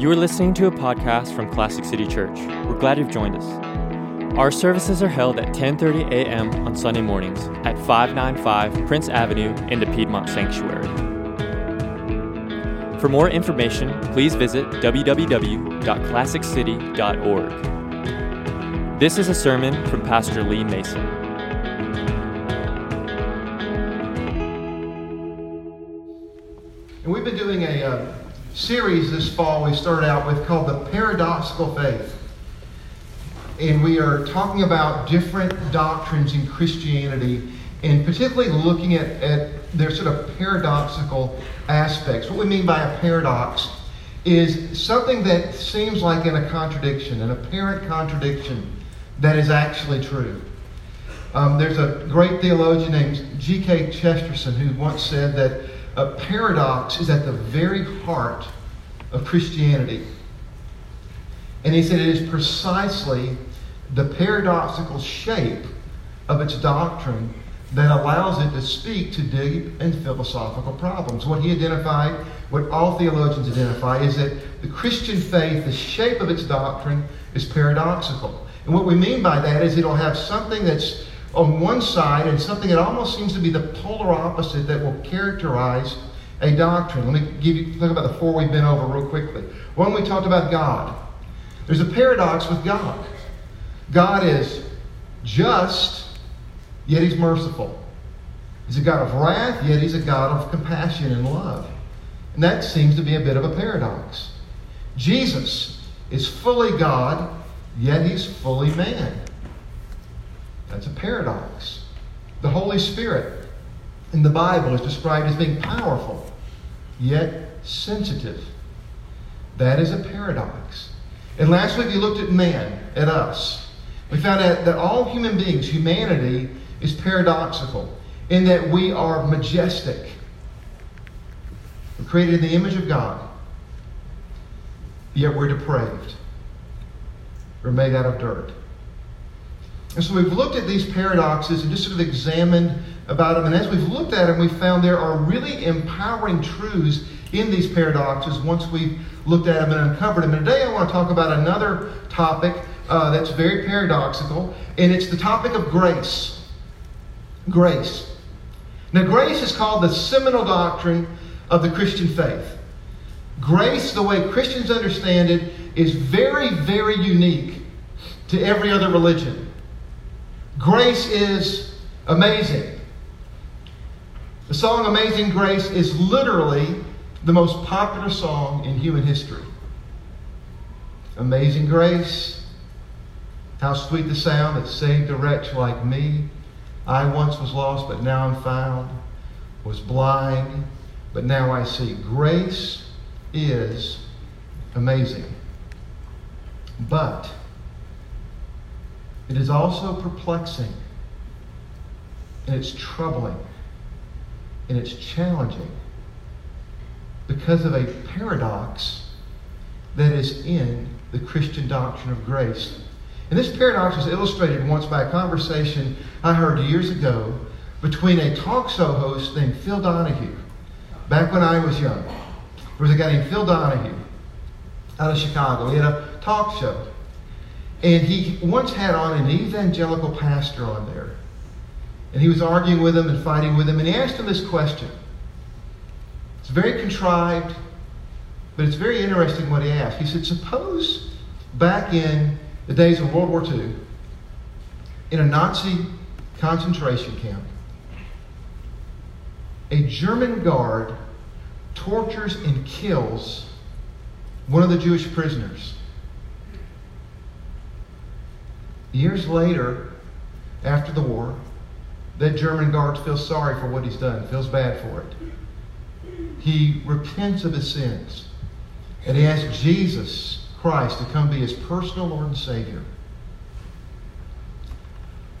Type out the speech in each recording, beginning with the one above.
You are listening to a podcast from Classic City Church. We're glad you've joined us. Our services are held at 10:30 a.m. on Sunday mornings at 595 Prince Avenue in the Piedmont Sanctuary. For more information, please visit www.classiccity.org. This is a sermon from Pastor Lee Mason. Series this fall we started out with called The Paradoxical Faith. And we are talking about different doctrines in Christianity and particularly looking at, at their sort of paradoxical aspects. What we mean by a paradox is something that seems like in a contradiction, an apparent contradiction that is actually true. Um, there's a great theologian named G.K. Chesterton who once said that a paradox is at the very heart of Christianity. And he said it is precisely the paradoxical shape of its doctrine that allows it to speak to deep and philosophical problems. What he identified, what all theologians identify, is that the Christian faith, the shape of its doctrine, is paradoxical. And what we mean by that is it'll have something that's on one side and something that almost seems to be the polar opposite that will characterize a doctrine. Let me give you think about the four we've been over real quickly. One, we talked about God. There's a paradox with God. God is just, yet he's merciful. He's a God of wrath, yet he's a God of compassion and love. And that seems to be a bit of a paradox. Jesus is fully God, yet he's fully man. That's a paradox. The Holy Spirit in the Bible is described as being powerful, yet sensitive. That is a paradox. And last week we looked at man, at us. We found out that all human beings, humanity, is paradoxical in that we are majestic. We're created in the image of God, yet we're depraved. We're made out of dirt. And so we've looked at these paradoxes and just sort of examined about them. And as we've looked at them, we've found there are really empowering truths in these paradoxes once we've looked at them and uncovered them. And today I want to talk about another topic uh, that's very paradoxical, and it's the topic of grace. Grace. Now, grace is called the seminal doctrine of the Christian faith. Grace, the way Christians understand it, is very, very unique to every other religion. Grace is amazing. The song Amazing Grace is literally the most popular song in human history. Amazing Grace, how sweet the sound that saved a wretch like me. I once was lost, but now I'm found, was blind, but now I see. Grace is amazing. But it is also perplexing, and it's troubling, and it's challenging because of a paradox that is in the Christian doctrine of grace. And this paradox was illustrated once by a conversation I heard years ago between a talk show host named Phil Donahue. Back when I was young, there was a guy named Phil Donahue out of Chicago. He had a talk show. And he once had on an evangelical pastor on there. And he was arguing with him and fighting with him. And he asked him this question. It's very contrived, but it's very interesting what he asked. He said, Suppose back in the days of World War II, in a Nazi concentration camp, a German guard tortures and kills one of the Jewish prisoners. Years later, after the war, that German guard feels sorry for what he's done, feels bad for it. He repents of his sins, and he asks Jesus Christ to come be his personal Lord and Savior.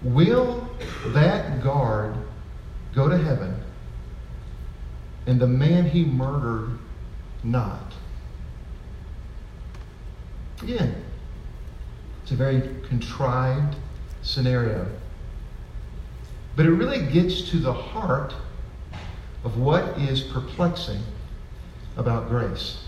Will that guard go to heaven and the man he murdered not? Again, it's a very contrived scenario. But it really gets to the heart of what is perplexing about grace.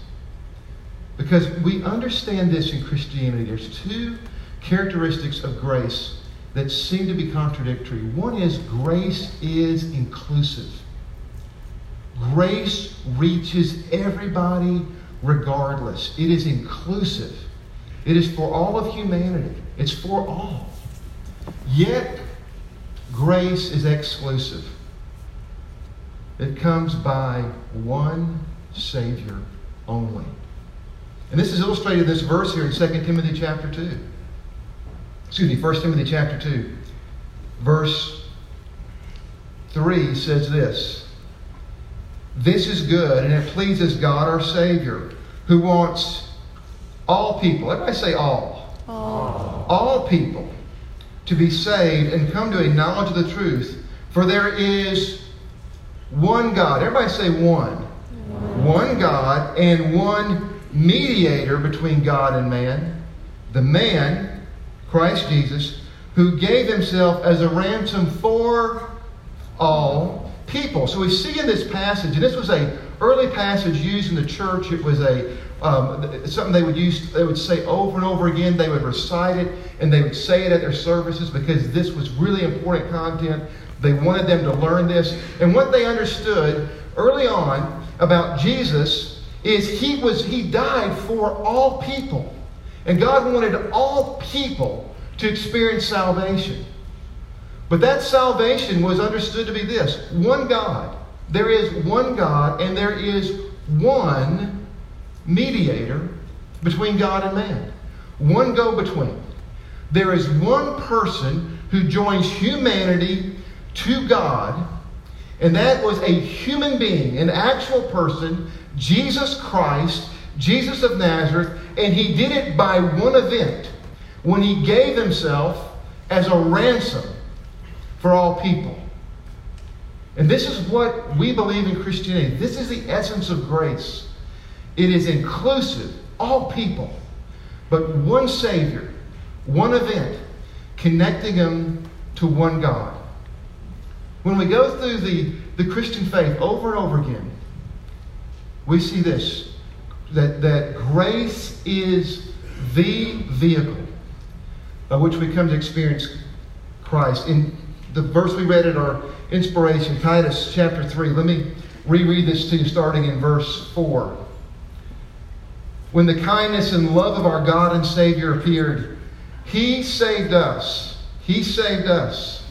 Because we understand this in Christianity. There's two characteristics of grace that seem to be contradictory. One is grace is inclusive. Grace reaches everybody regardless. It is inclusive. It is for all of humanity. It's for all. Yet, grace is exclusive. It comes by one Savior only. And this is illustrated in this verse here in 2 Timothy chapter 2. Excuse me, 1 Timothy chapter 2. Verse 3 says this This is good, and it pleases God our Savior, who wants all people, everybody say all. All. All people to be saved and come to a knowledge of the truth. For there is one God. Everybody say one. One God and one mediator between God and man. The man, Christ Jesus, who gave himself as a ransom for all people. So we see in this passage, and this was a early passage used in the church. It was a um, something they would use. They would say over and over again. They would recite it, and they would say it at their services because this was really important content. They wanted them to learn this, and what they understood early on about Jesus is he was he died for all people, and God wanted all people to experience salvation. But that salvation was understood to be this one God. There is one God, and there is one mediator between God and man. One go between. There is one person who joins humanity to God, and that was a human being, an actual person, Jesus Christ, Jesus of Nazareth, and he did it by one event when he gave himself as a ransom for all people. And this is what we believe in Christianity. This is the essence of grace. It is inclusive, all people, but one Savior, one event, connecting them to one God. When we go through the, the Christian faith over and over again, we see this that, that grace is the vehicle by which we come to experience Christ. In the verse we read at our inspiration, Titus chapter 3, let me reread this to you starting in verse 4. When the kindness and love of our God and Savior appeared, He saved us. He saved us.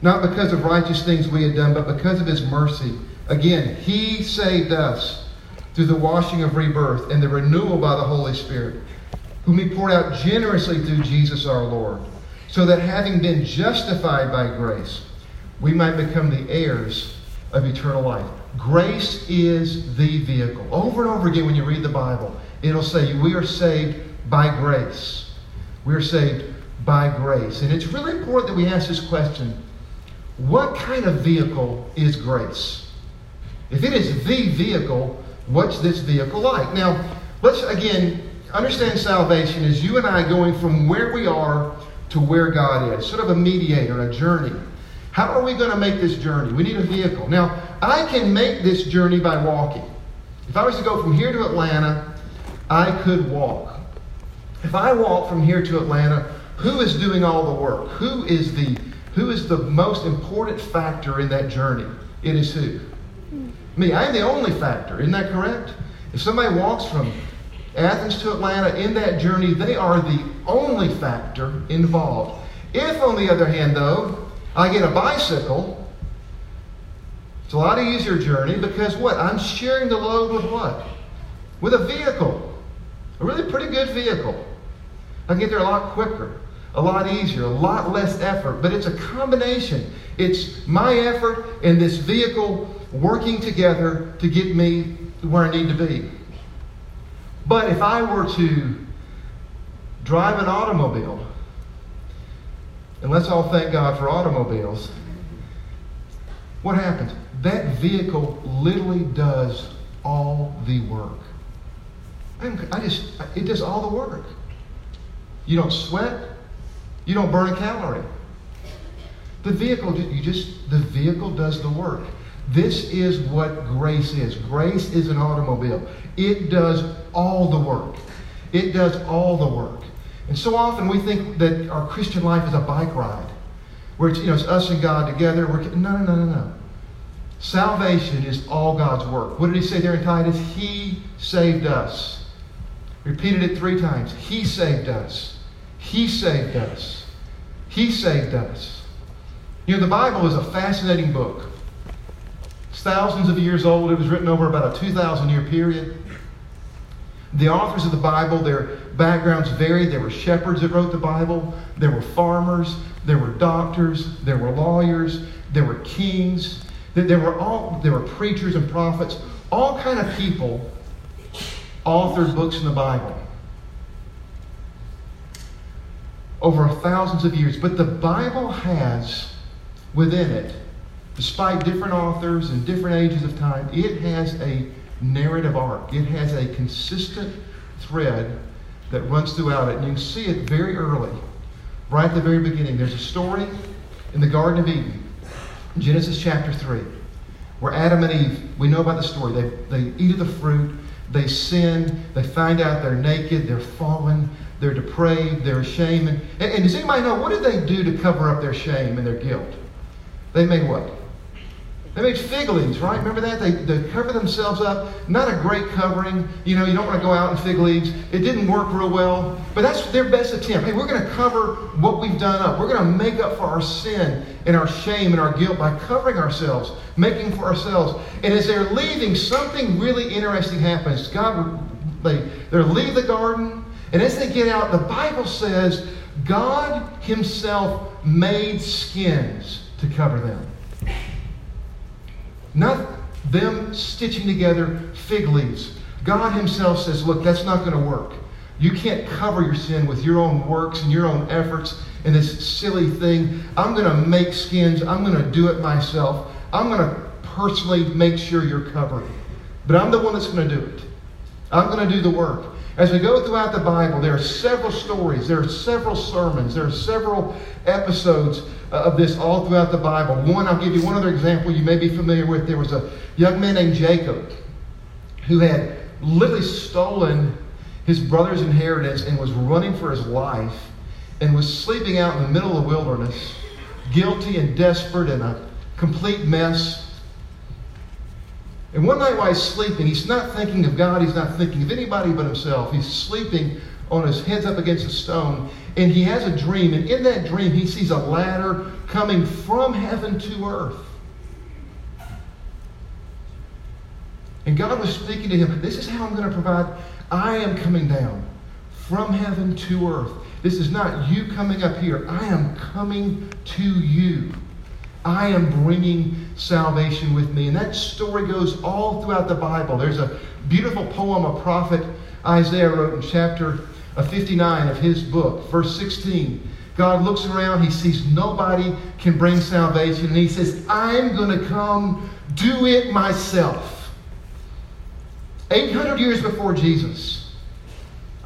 Not because of righteous things we had done, but because of His mercy. Again, He saved us through the washing of rebirth and the renewal by the Holy Spirit, whom He poured out generously through Jesus our Lord, so that having been justified by grace, we might become the heirs of eternal life. Grace is the vehicle. Over and over again, when you read the Bible, it'll say, We are saved by grace. We are saved by grace. And it's really important that we ask this question what kind of vehicle is grace? If it is the vehicle, what's this vehicle like? Now, let's again understand salvation as you and I going from where we are to where God is, sort of a mediator, a journey. How are we going to make this journey? We need a vehicle. Now, I can make this journey by walking. If I was to go from here to Atlanta, I could walk. If I walk from here to Atlanta, who is doing all the work? Who is the who is the most important factor in that journey? It is who? Me. I am the only factor. Isn't that correct? If somebody walks from Athens to Atlanta in that journey, they are the only factor involved. If, on the other hand, though, I get a bicycle, it's a lot easier journey because what? I'm sharing the load with what? With a vehicle. A really pretty good vehicle. I get there a lot quicker a lot easier, a lot less effort, but it's a combination. It's my effort and this vehicle working together to get me where I need to be. But if I were to drive an automobile, and let's all thank God for automobiles, what happens? That vehicle literally does all the work. I just, it does all the work. You don't sweat, you don't burn a calorie. The vehicle, you just, the vehicle does the work. This is what grace is. Grace is an automobile. It does all the work. It does all the work. And so often we think that our Christian life is a bike ride, where it's, you know, it's us and God together. We're, no, no, no, no, no. Salvation is all God's work. What did he say there in Titus? He saved us. Repeated it three times. He saved us. He saved us. He saved us. You know, the Bible is a fascinating book. It's thousands of years old. It was written over about a 2,000 year period. The authors of the Bible, their backgrounds varied. There were shepherds that wrote the Bible, there were farmers, there were doctors, there were lawyers, there were kings, there were all there were preachers and prophets, all kind of people authored books in the Bible. Over thousands of years. But the Bible has within it, despite different authors and different ages of time, it has a narrative arc. It has a consistent thread that runs throughout it. And you can see it very early, right at the very beginning. There's a story in the Garden of Eden, Genesis chapter 3, where Adam and Eve, we know about the story. They, they eat of the fruit, they sin, they find out they're naked, they're fallen, they're depraved, they're ashamed. And, and does anybody know what did they do to cover up their shame and their guilt? They made what? They made fig leaves, right? Remember that? They, they cover themselves up. Not a great covering. You know, you don't want to go out in fig leaves. It didn't work real well. But that's their best attempt. Hey, we're going to cover what we've done up. We're going to make up for our sin and our shame and our guilt by covering ourselves, making for ourselves. And as they're leaving, something really interesting happens. God, they, they leave the garden. And as they get out, the Bible says God Himself made skins to cover them. Not them stitching together fig leaves. God Himself says, Look, that's not going to work. You can't cover your sin with your own works and your own efforts and this silly thing. I'm going to make skins. I'm going to do it myself. I'm going to personally make sure you're covered. But I'm the one that's going to do it. I'm going to do the work. As we go throughout the Bible, there are several stories, there are several sermons, there are several episodes Uh, of this all throughout the Bible. One, I'll give you one other example you may be familiar with. There was a young man named Jacob who had literally stolen his brother's inheritance and was running for his life and was sleeping out in the middle of the wilderness, guilty and desperate and a complete mess. And one night while he's sleeping, he's not thinking of God, he's not thinking of anybody but himself. He's sleeping on his heads up against a stone, and he has a dream. And in that dream, he sees a ladder coming from heaven to earth. And God was speaking to him, This is how I'm going to provide. I am coming down from heaven to earth. This is not you coming up here. I am coming to you. I am bringing salvation with me. And that story goes all throughout the Bible. There's a beautiful poem a prophet Isaiah wrote in chapter 59 of his book, verse 16. God looks around, he sees nobody can bring salvation, and he says, I'm going to come do it myself. 800 years before Jesus,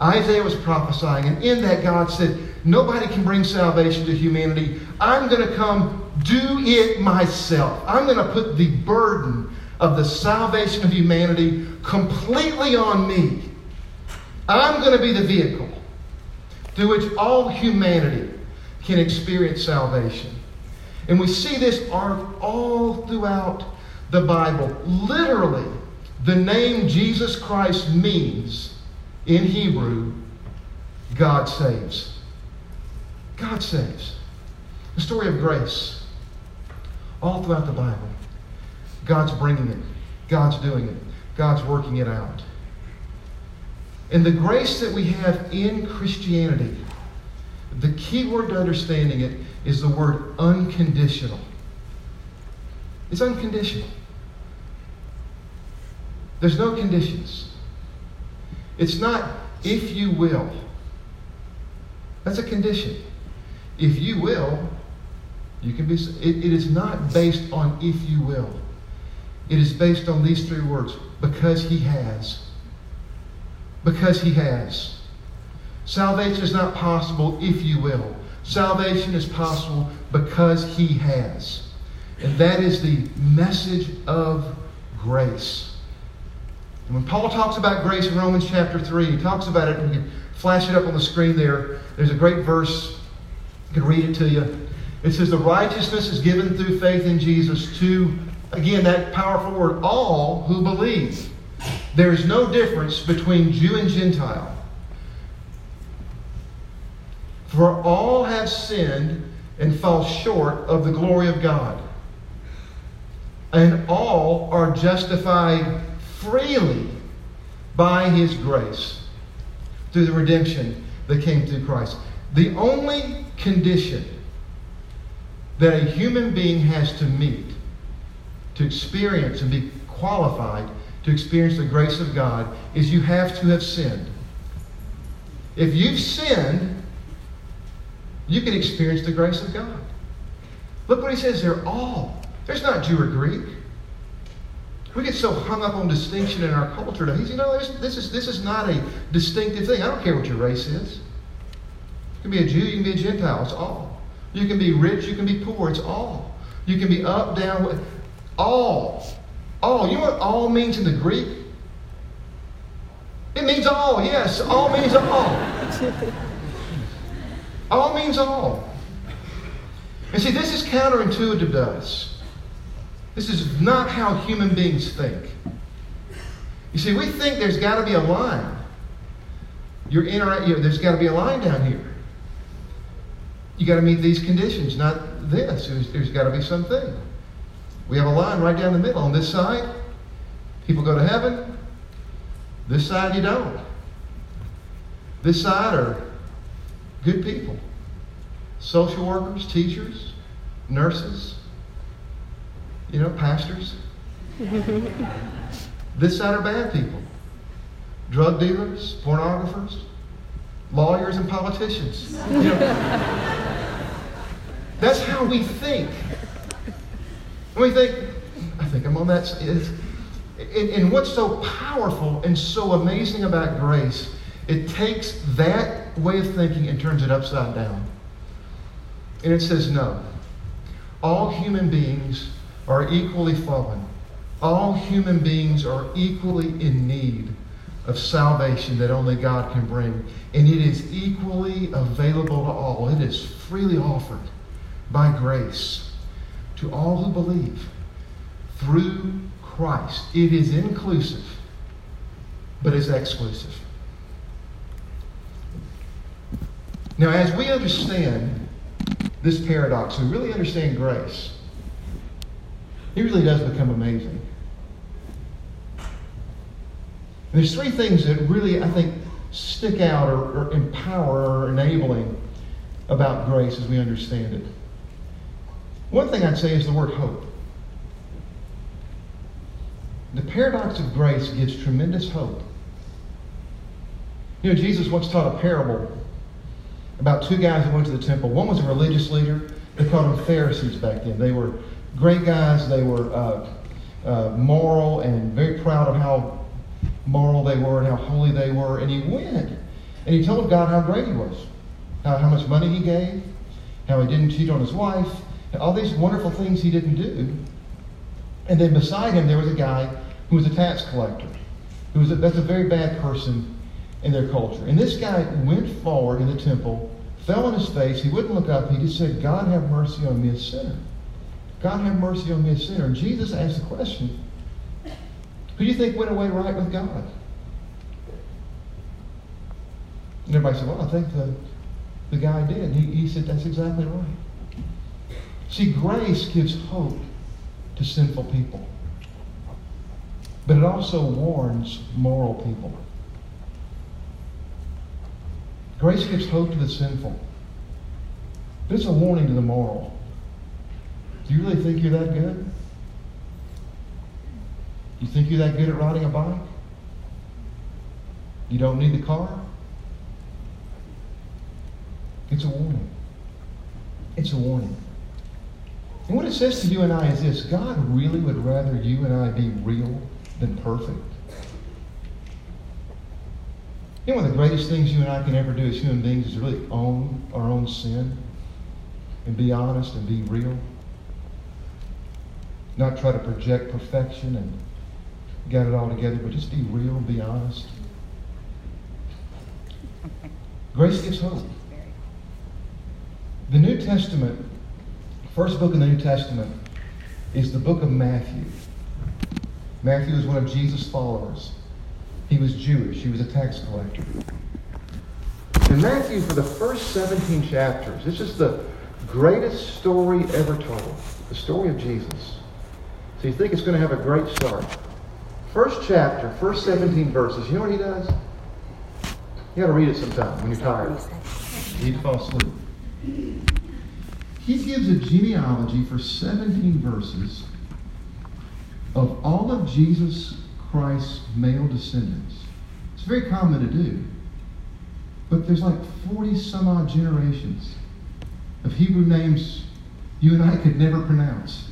Isaiah was prophesying, and in that, God said, Nobody can bring salvation to humanity. I'm going to come do it myself. I'm going to put the burden of the salvation of humanity completely on me. I'm going to be the vehicle through which all humanity can experience salvation. And we see this arc all throughout the Bible. Literally, the name Jesus Christ means in Hebrew, God saves. God saves. The story of grace all throughout the Bible. God's bringing it, God's doing it, God's working it out. And the grace that we have in Christianity, the key word to understanding it is the word unconditional. It's unconditional. There's no conditions. It's not if you will. That's a condition. If you will, you can be. It, it is not based on if you will. It is based on these three words because he has. Because he has. Salvation is not possible if you will. Salvation is possible because he has. And that is the message of grace. And when Paul talks about grace in Romans chapter 3, he talks about it, and you can flash it up on the screen there. There's a great verse. I can read it to you. It says, The righteousness is given through faith in Jesus to, again, that powerful word, all who believe. There is no difference between Jew and Gentile. For all have sinned and fall short of the glory of God. And all are justified freely by his grace through the redemption that came through Christ. The only condition that a human being has to meet to experience and be qualified to experience the grace of God is you have to have sinned. If you've sinned, you can experience the grace of God. Look what he says, they're all. There's not Jew or Greek. We get so hung up on distinction in our culture today. You know, this is, this is not a distinctive thing. I don't care what your race is. You can be a Jew, you can be a Gentile. It's all. You can be rich, you can be poor. It's all. You can be up, down, all. All. You know what all means in the Greek? It means all, yes. All means all. all means all. And see, this is counterintuitive to us. This is not how human beings think. You see, we think there's got to be a line. You're intera- you know, there's got to be a line down here. You got to meet these conditions, not this. there's, there's got to be something. We have a line right down the middle. On this side, people go to heaven. This side, you don't. This side are good people social workers, teachers, nurses, you know, pastors. this side are bad people drug dealers, pornographers, lawyers, and politicians. You know, that's how we think. And we think, I think I'm on that. And, and what's so powerful and so amazing about grace, it takes that way of thinking and turns it upside down. And it says, no. All human beings are equally fallen. All human beings are equally in need of salvation that only God can bring. And it is equally available to all. It is freely offered by grace to all who believe through Christ. It is inclusive, but it's exclusive. Now, as we understand this paradox, we really understand grace. It really does become amazing. There's three things that really, I think, stick out or, or empower or enabling about grace as we understand it. One thing I'd say is the word hope. The paradox of grace gives tremendous hope. You know, Jesus once taught a parable about two guys that went to the temple. One was a religious leader. They called them Pharisees back then. They were great guys. They were uh, uh, moral and very proud of how moral they were and how holy they were. And he went and he told God how great he was, how, how much money he gave, how he didn't cheat on his wife, all these wonderful things he didn't do. And then beside him, there was a guy who was a tax collector. Who was a, that's a very bad person in their culture. And this guy went forward in the temple, fell on his face. He wouldn't look up. He just said, God have mercy on me, a sinner. God have mercy on me, a sinner. And Jesus asked the question, who do you think went away right with God? And everybody said, well, I think the, the guy did. He, he said, that's exactly right. See, grace gives hope to sinful people. But it also warns moral people. Grace gives hope to the sinful. But it's a warning to the moral. Do you really think you're that good? You think you're that good at riding a bike? You don't need the car? It's a warning. It's a warning. And what it says to you and I is this God really would rather you and I be real than perfect. You know, one of the greatest things you and I can ever do as human beings is really own our own sin and be honest and be real. not try to project perfection and get it all together, but just be real, and be honest. Grace gives hope. The New Testament, first book in the New Testament, is the book of Matthew. Matthew was one of Jesus' followers. He was Jewish, he was a tax collector. In Matthew, for the first 17 chapters, this is the greatest story ever told the story of Jesus. So you think it's going to have a great start. First chapter, first 17 verses, you know what he does? You got to read it sometime when you're tired. You need to fall asleep. He gives a genealogy for 17 verses of all of Jesus Christ's male descendants. It's very common to do. But there's like 40 some odd generations of Hebrew names you and I could never pronounce.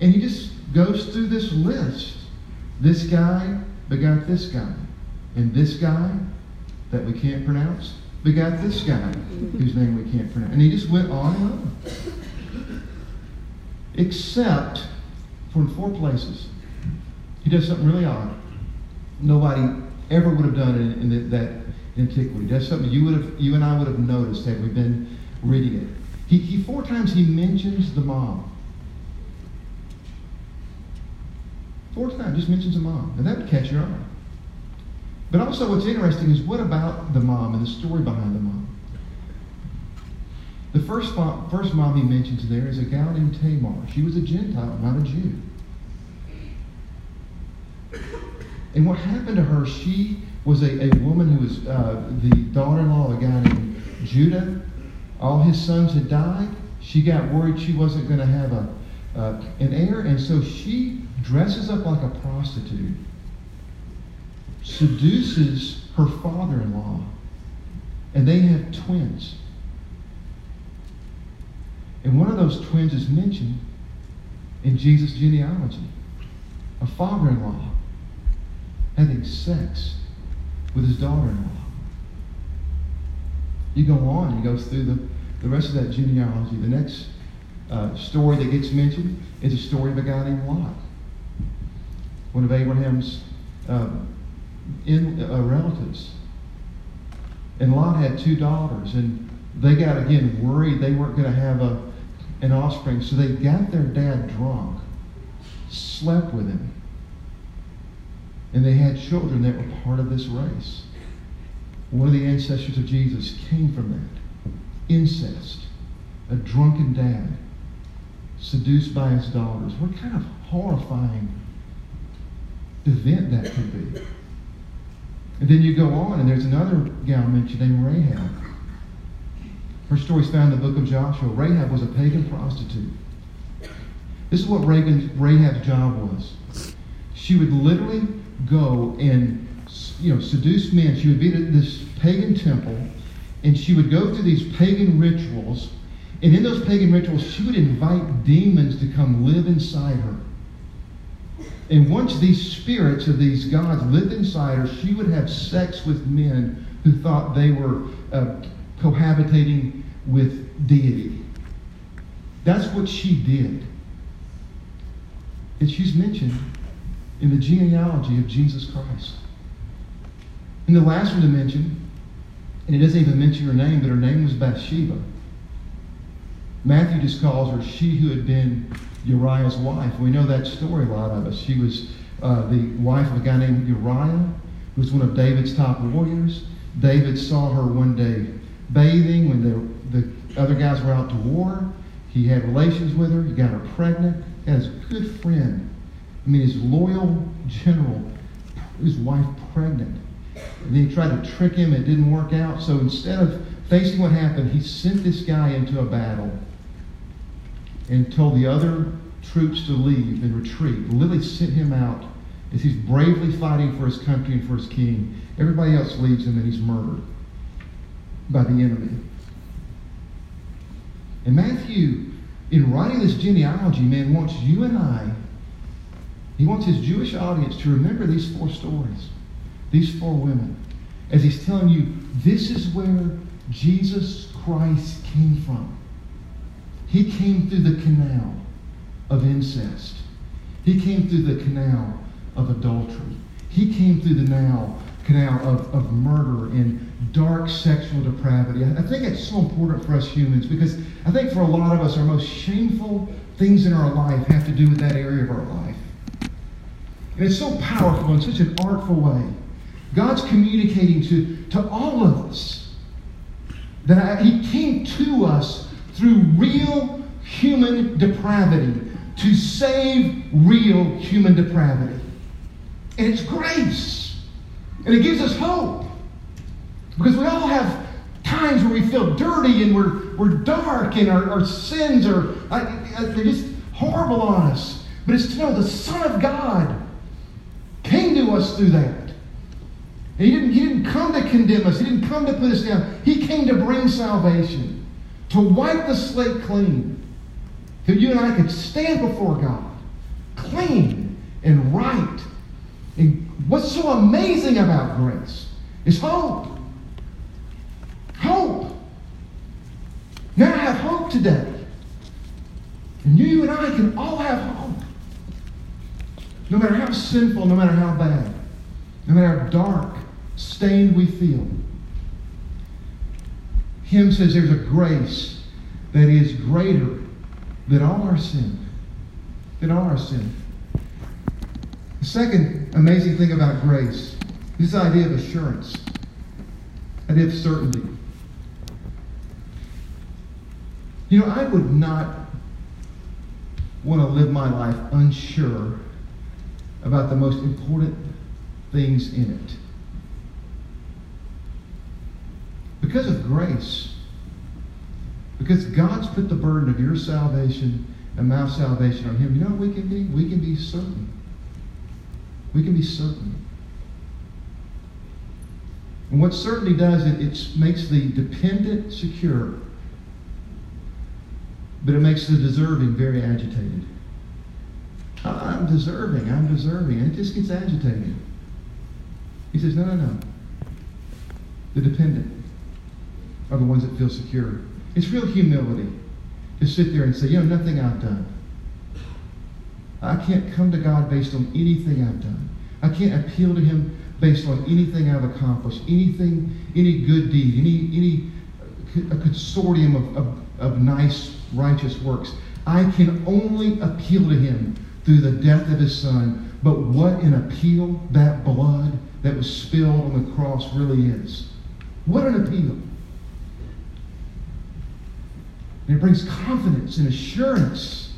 And he just goes through this list. This guy begot this guy. And this guy that we can't pronounce begot this guy whose name we can't pronounce. And he just went on and on. Except for in four places. He does something really odd. Nobody ever would have done it in, in that antiquity. That's something you would have, you and I would have noticed had we been reading it. He, he four times he mentions the mom. Four times, just mentions the mom. And that would catch your eye. But also what's interesting is what about the mom and the story behind the mom? The first mom, first mom he mentions there is a gal named Tamar. She was a Gentile, not a Jew. And what happened to her, she was a, a woman who was uh, the daughter-in-law of a guy named Judah. All his sons had died. She got worried she wasn't going to have a, uh, an heir, and so she dresses up like a prostitute, seduces her father-in-law, and they have twins. And one of those twins is mentioned in Jesus' genealogy. A father-in-law having sex with his daughter-in-law. You go on, he goes through the, the rest of that genealogy. The next uh, story that gets mentioned is a story of a guy named Lot, one of Abraham's uh, in, uh, relatives. And Lot had two daughters, and they got again worried they weren't going to have a, an offspring, so they got their dad drunk, slept with him, and they had children that were part of this race. One of the ancestors of Jesus came from that. Incest. A drunken dad seduced by his daughters. What kind of horrifying event that could be. And then you go on, and there's another gal mentioned named Rahab. Her story's found in the book of Joshua. Rahab was a pagan prostitute. This is what Rahab's job was. She would literally go and you know seduce men. She would be at this pagan temple, and she would go through these pagan rituals. And in those pagan rituals, she would invite demons to come live inside her. And once these spirits of these gods lived inside her, she would have sex with men who thought they were uh, cohabitating with deity. That's what she did. And she's mentioned in the genealogy of Jesus Christ. And the last one to mention, and it doesn't even mention her name, but her name was Bathsheba. Matthew just calls her she who had been Uriah's wife. We know that story, a lot of us. She was uh, the wife of a guy named Uriah, who was one of David's top warriors. David saw her one day bathing when the, the other guys were out to war. He had relations with her. He got her pregnant. As a good friend. I mean, his loyal general, his wife pregnant. And then he tried to trick him. It didn't work out. So instead of facing what happened, he sent this guy into a battle and told the other troops to leave and retreat. Literally sent him out as he's bravely fighting for his country and for his king. Everybody else leaves him and he's murdered by the enemy. And Matthew, in writing this genealogy, man, wants you and I, he wants his Jewish audience to remember these four stories, these four women, as he's telling you, this is where Jesus Christ came from. He came through the canal of incest. He came through the canal of adultery. He came through the now canal of, of murder and dark sexual depravity. I think it's so important for us humans because I think for a lot of us, our most shameful things in our life have to do with that area of our life. And it's so powerful in such an artful way. God's communicating to, to all of us that I, He came to us through real human depravity to save real human depravity. And it's grace. And it gives us hope. Because we all have times where we feel dirty and we're, we're dark and our, our sins are they're just horrible on us. But it's to know the Son of God came to us through that. And he didn't, he didn't come to condemn us. He didn't come to put us down. He came to bring salvation, to wipe the slate clean, that you and I could stand before God, clean and right. And what's so amazing about grace is hope. Hope. Now I have hope today. And you and I can all have hope. No matter how sinful, no matter how bad, no matter how dark, stained we feel. Hymn says there's a grace that is greater than all our sin. Than all our sin. The second amazing thing about grace, is this idea of assurance, idea of certainty. You know, I would not want to live my life unsure about the most important things in it. Because of grace, because God's put the burden of your salvation and my salvation on Him, you know what we can be? We can be certain. We can be certain. And what certainty does, it, it makes the dependent secure, but it makes the deserving very agitated. I'm deserving, I'm deserving. And it just gets agitated. He says, no, no, no. The dependent are the ones that feel secure. It's real humility to sit there and say, you know, nothing I've done. I can't come to God based on anything I've done. I can't appeal to Him based on anything I've accomplished, anything, any good deed, any, any uh, a consortium of, of, of nice, righteous works. I can only appeal to Him through the death of His Son. But what an appeal that blood that was spilled on the cross really is. What an appeal. And it brings confidence and assurance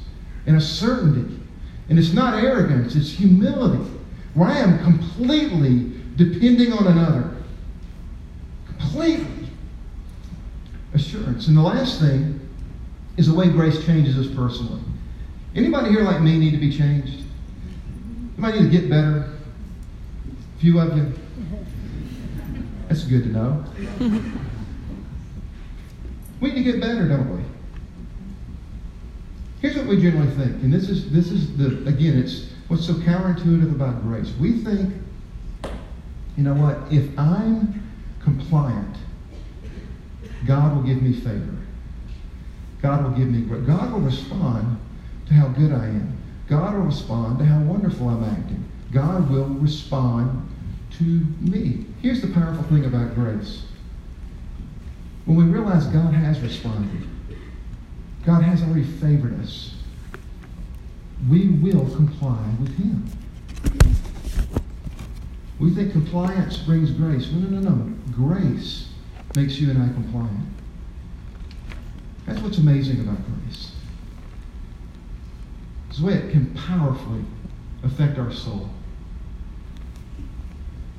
and a certainty. And it's not arrogance, it's humility, where I am completely depending on another. Completely. Assurance. And the last thing is the way grace changes us personally. Anybody here like me need to be changed? Anybody need to get better? A few of you? That's good to know. we need to get better, don't we? Here's what we generally think, and this is this is the again, it's what's so counterintuitive about grace. We think, you know what, if I'm compliant, God will give me favor. God will give me grace. God will respond to how good I am. God will respond to how wonderful I'm acting. God will respond to me. Here's the powerful thing about grace. When we realize God has responded, God has already favored us. We will comply with Him. We think compliance brings grace. No, no, no, no. Grace makes you and I compliant. That's what's amazing about grace. It's the way it can powerfully affect our soul.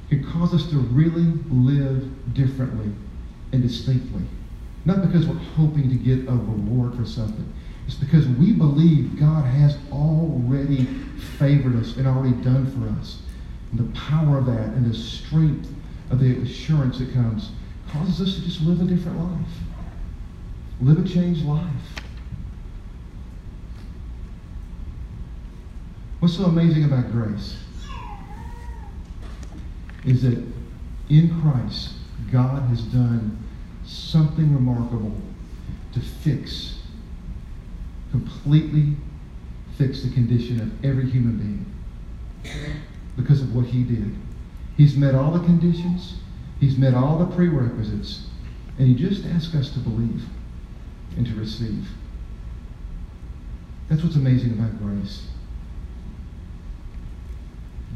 It can cause us to really live differently and distinctly. Not because we're hoping to get a reward for something. It's because we believe God has already favored us and already done for us. And the power of that and the strength of the assurance that comes causes us to just live a different life. Live a changed life. What's so amazing about grace is that in Christ, God has done something remarkable to fix, completely fix the condition of every human being because of what he did. He's met all the conditions, he's met all the prerequisites, and he just asks us to believe and to receive. That's what's amazing about grace.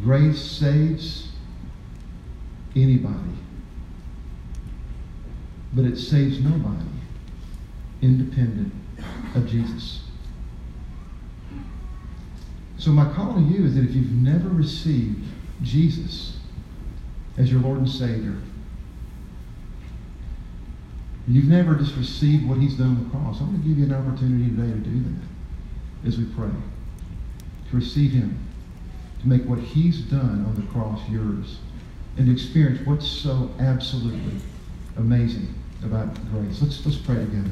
Grace saves anybody, but it saves nobody independent of Jesus. So, my call to you is that if you've never received Jesus as your Lord and Savior, you've never just received what He's done on the cross, I want to give you an opportunity today to do that as we pray. To receive Him, to make what He's done on the cross yours, and to experience what's so absolutely amazing about grace. Let's, let's pray together.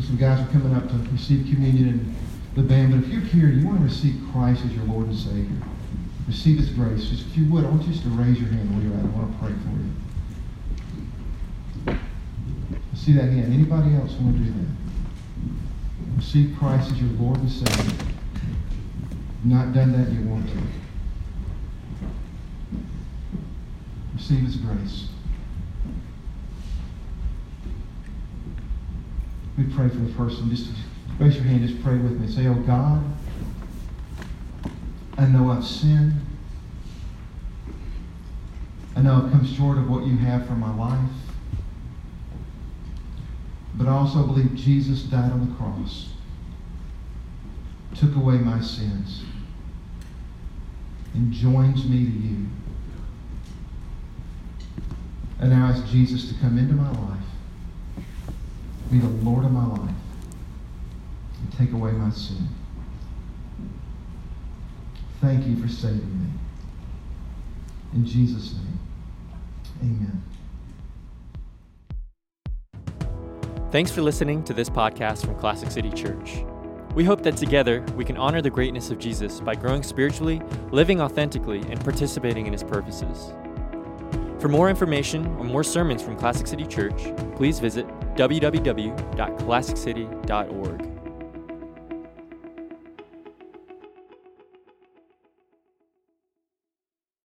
some guys are coming up to receive communion in the band. But if you're here and you want to receive Christ as your Lord and Savior, receive His grace, just if you would, I want you just to raise your hand where you're at. I want to pray for you. See that hand. Anybody else want to do that? Receive Christ as your Lord and Savior. Not done that, you want to. Receive His grace. We pray for the person. Just raise your hand. Just pray with me. Say, Oh God, I know I've sinned. I know I've come short of what you have for my life. But I also believe Jesus died on the cross, took away my sins, and joins me to you. And now ask Jesus to come into my life be the Lord of my life and take away my sin. Thank you for saving me. In Jesus' name, amen. Thanks for listening to this podcast from Classic City Church. We hope that together we can honor the greatness of Jesus by growing spiritually, living authentically, and participating in his purposes. For more information or more sermons from Classic City Church, please visit www.classiccity.org.